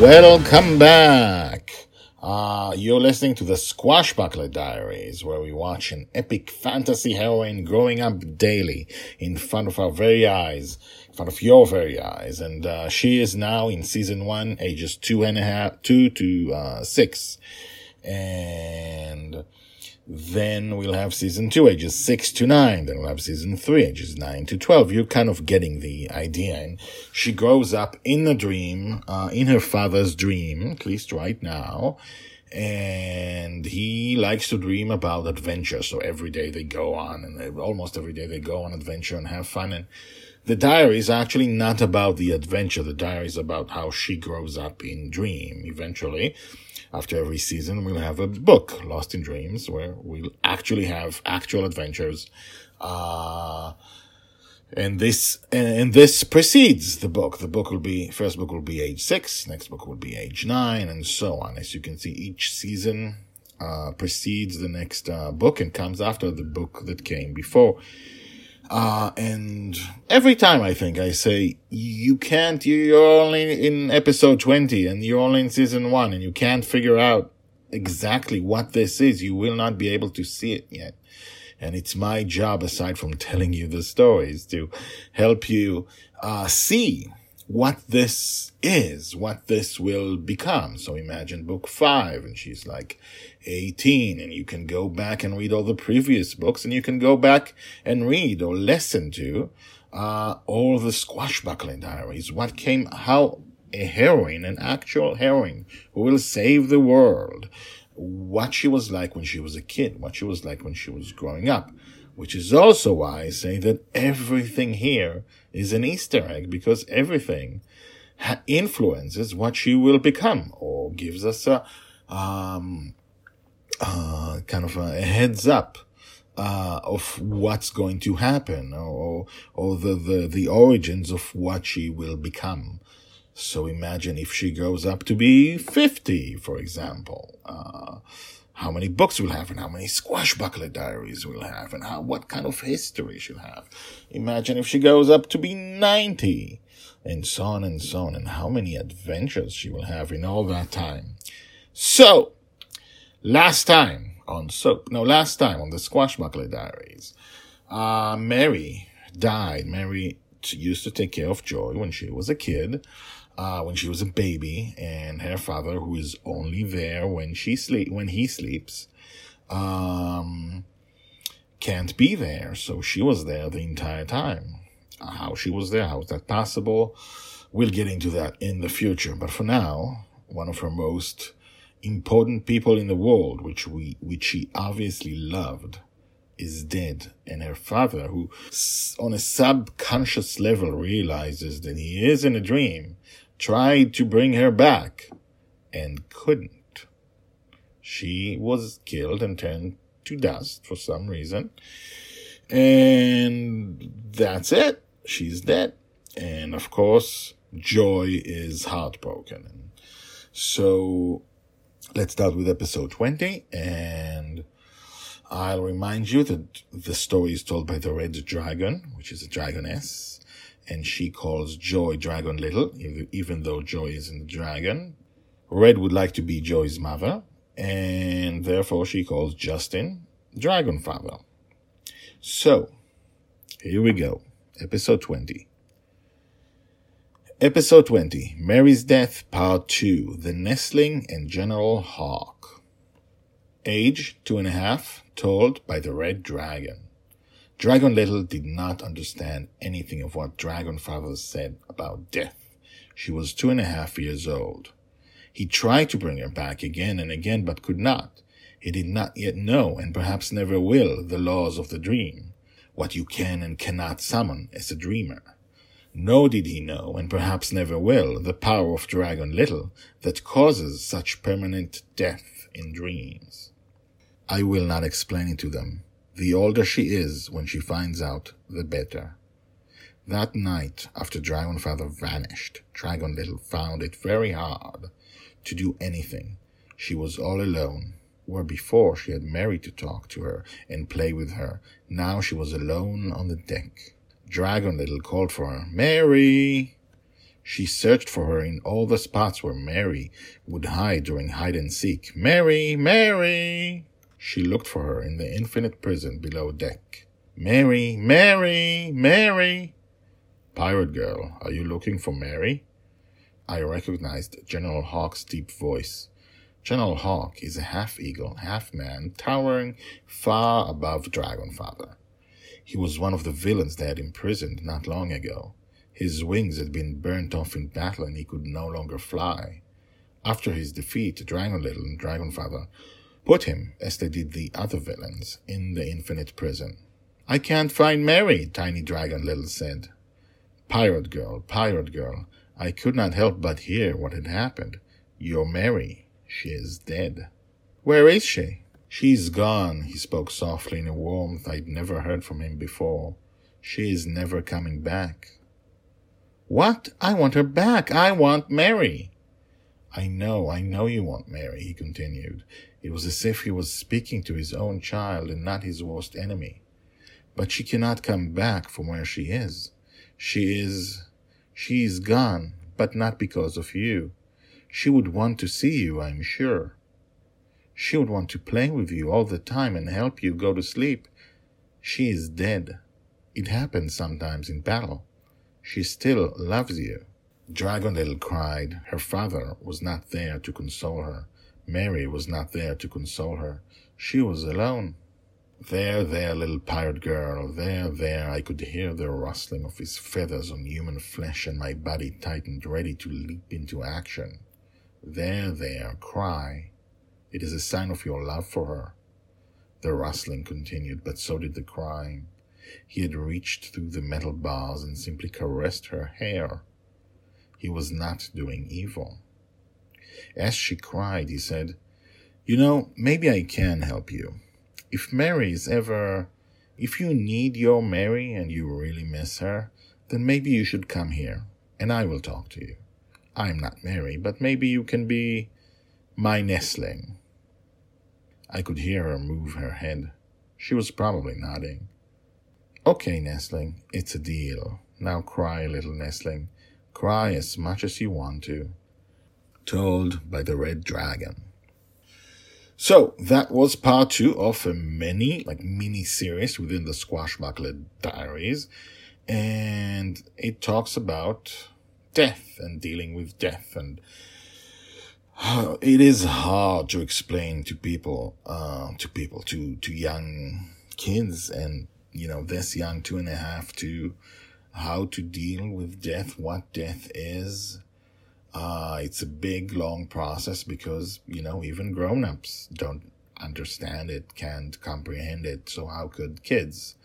Welcome back. Uh, you're listening to the Squashbuckler Diaries, where we watch an epic fantasy heroine growing up daily in front of our very eyes, in front of your very eyes. And uh, she is now in season one, ages two and a half, two to uh, six. And then we'll have season two, ages six to nine. Then we'll have season three, ages nine to 12. You're kind of getting the idea. And she grows up in a dream, uh, in her father's dream, at least right now. And he likes to dream about adventure. So every day they go on and almost every day they go on adventure and have fun. And the diary is actually not about the adventure. The diary is about how she grows up in dream eventually after every season, we'll have a book, Lost in Dreams, where we'll actually have actual adventures. Uh, and this, and this precedes the book. The book will be, first book will be age six, next book will be age nine, and so on. As you can see, each season, uh, precedes the next, uh, book and comes after the book that came before. Uh, and every time I think I say, you can't, you're only in episode 20 and you're only in season one and you can't figure out exactly what this is. You will not be able to see it yet. And it's my job, aside from telling you the stories, to help you, uh, see what this is, what this will become. So imagine book five and she's like 18 and you can go back and read all the previous books and you can go back and read or listen to, uh, all the squashbuckling diaries. What came, how a heroine, an actual heroine who will save the world, what she was like when she was a kid, what she was like when she was growing up which is also why I say that everything here is an Easter egg because everything ha- influences what she will become or gives us a, um, uh, kind of a heads up. Uh, of what's going to happen or, or the, the, the origins of what she will become. So imagine if she grows up to be 50, for example. Uh, how many books we'll have and how many squashbuckler diaries we'll have and how what kind of history she'll have. Imagine if she goes up to be 90 and so on and so on and how many adventures she will have in all that time. So, last time on soap, no, last time on the squashbuckler diaries, uh, Mary died. Mary used to take care of Joy when she was a kid uh, when she was a baby, and her father, who is only there when she sleep when he sleeps, um, can't be there. So she was there the entire time. How she was there? How is that possible? We'll get into that in the future. But for now, one of her most important people in the world, which we which she obviously loved, is dead, and her father, who on a subconscious level realizes that he is in a dream, tried to bring her back and couldn't. She was killed and turned to dust for some reason. And that's it. She's dead. And of course, Joy is heartbroken. So let's start with episode 20 and I'll remind you that the story is told by the Red Dragon, which is a dragoness and she calls Joy Dragon Little, even though Joy isn't a dragon. Red would like to be Joy's mother, and therefore she calls Justin Dragon Father. So, here we go. Episode 20. Episode 20 Mary's Death, Part 2 The Nestling and General Hawk. Age two and a half, told by the Red Dragon. Dragon Little did not understand anything of what Dragon Father said about death. She was two and a half years old. He tried to bring her back again and again, but could not. He did not yet know, and perhaps never will, the laws of the dream. what you can and cannot summon as a dreamer. Nor did he know, and perhaps never will, the power of Dragon Little that causes such permanent death in dreams. I will not explain it to them. The older she is when she finds out, the better. That night, after Dragon Father vanished, Dragon Little found it very hard to do anything. She was all alone, where before she had Mary to talk to her and play with her. Now she was alone on the deck. Dragon Little called for her, Mary! She searched for her in all the spots where Mary would hide during hide and seek. Mary! Mary! She looked for her in the infinite prison below deck. Mary! Mary! Mary! Pirate girl, are you looking for Mary? I recognized General Hawk's deep voice. General Hawk is a half eagle, half man, towering far above Dragonfather. He was one of the villains they had imprisoned not long ago. His wings had been burnt off in battle and he could no longer fly. After his defeat, Dragon Little and Dragonfather put him, as they did the other villains, in the infinite prison. I can't find Mary, Tiny Dragon Little said. Pirate girl, pirate girl, I could not help but hear what had happened. Your Mary, she is dead. Where is she? She's gone, he spoke softly in a warmth I'd never heard from him before. She is never coming back. What? I want her back. I want Mary. I know, I know you want Mary, he continued. It was as if he was speaking to his own child and not his worst enemy. But she cannot come back from where she is. She is, she is gone, but not because of you. She would want to see you, I'm sure. She would want to play with you all the time and help you go to sleep. She is dead. It happens sometimes in battle. She still loves you. Dragon Little cried. Her father was not there to console her. Mary was not there to console her. She was alone. There, there, little pirate girl, there, there, I could hear the rustling of his feathers on human flesh, and my body tightened, ready to leap into action. There, there, cry. It is a sign of your love for her. The rustling continued, but so did the crying. He had reached through the metal bars and simply caressed her hair. He was not doing evil. As she cried, he said, You know, maybe I can help you. If Mary is ever, if you need your Mary and you really miss her, then maybe you should come here and I will talk to you. I'm not Mary, but maybe you can be my nestling. I could hear her move her head. She was probably nodding. Okay, nestling, it's a deal. Now cry, little nestling. Cry as much as you want to. Told by the red dragon. So that was part two of a mini, like mini series within the Squashbuckler Diaries. And it talks about death and dealing with death and it is hard to explain to people, uh, to people, to, to young kids and, you know, this young two and a half to how to deal with death, what death is. Uh, it's a big, long process because, you know, even grown-ups don't understand it, can't comprehend it. So how could kids?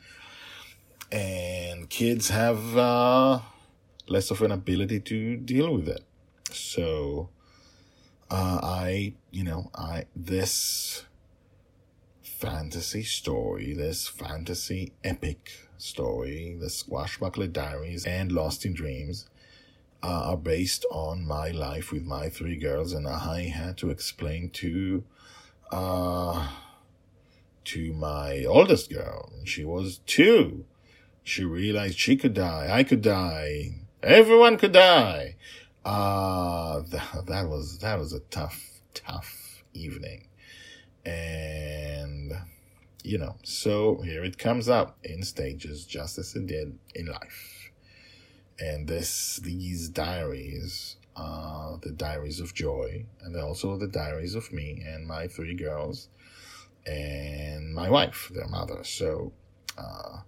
And kids have, uh, less of an ability to deal with it. So, uh, I, you know, I, this fantasy story, this fantasy epic story, the Squashbuckler Diaries and Lost in Dreams, are based on my life with my three girls, and I had to explain to, uh, to my oldest girl. She was two. She realized she could die. I could die. Everyone could die. Uh, that, that was, that was a tough, tough evening. And, you know, so here it comes up in stages, just as it did in life. And this, these diaries, are the diaries of joy, and also the diaries of me and my three girls and my wife, their mother. So, uh,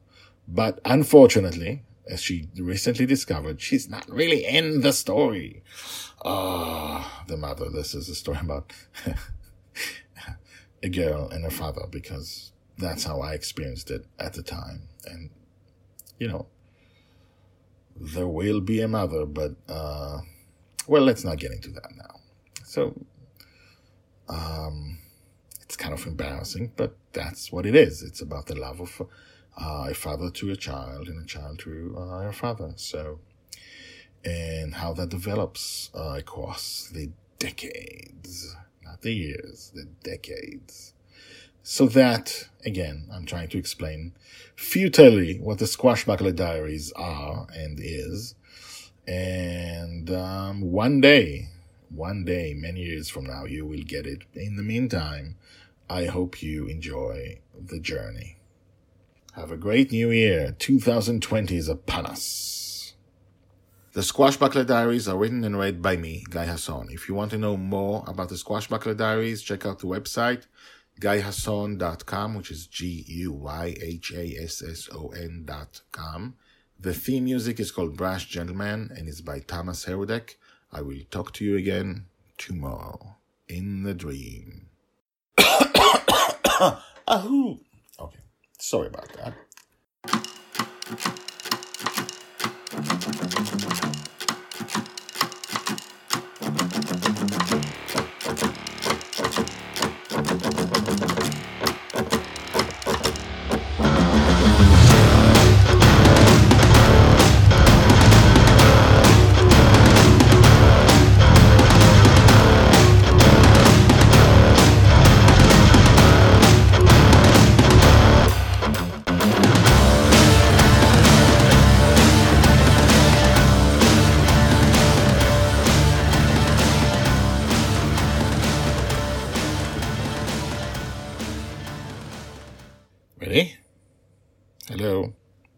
but unfortunately, as she recently discovered, she's not really in the story. Ah, oh, the mother. This is a story about a girl and her father because that's how I experienced it at the time. and you know, there will be a mother, but uh, well, let's not get into that now. So, um, it's kind of embarrassing, but that's what it is. It's about the love of uh, a father to a child and a child to uh, a father. So, and how that develops uh, across the decades, not the years, the decades. So that, again, I'm trying to explain futilely what the Squashbuckler Diaries are and is. And um, one day, one day, many years from now, you will get it. In the meantime, I hope you enjoy the journey. Have a great new year. 2020 is upon us. The Squashbuckler Diaries are written and read by me, Guy Hasson. If you want to know more about the Squashbuckler Diaries, check out the website guyhasson.com, which is G U Y H A S S O N.com. The theme music is called Brash Gentleman and is by Thomas Herudek. I will talk to you again tomorrow in the dream. Ahoo! Okay, sorry about that.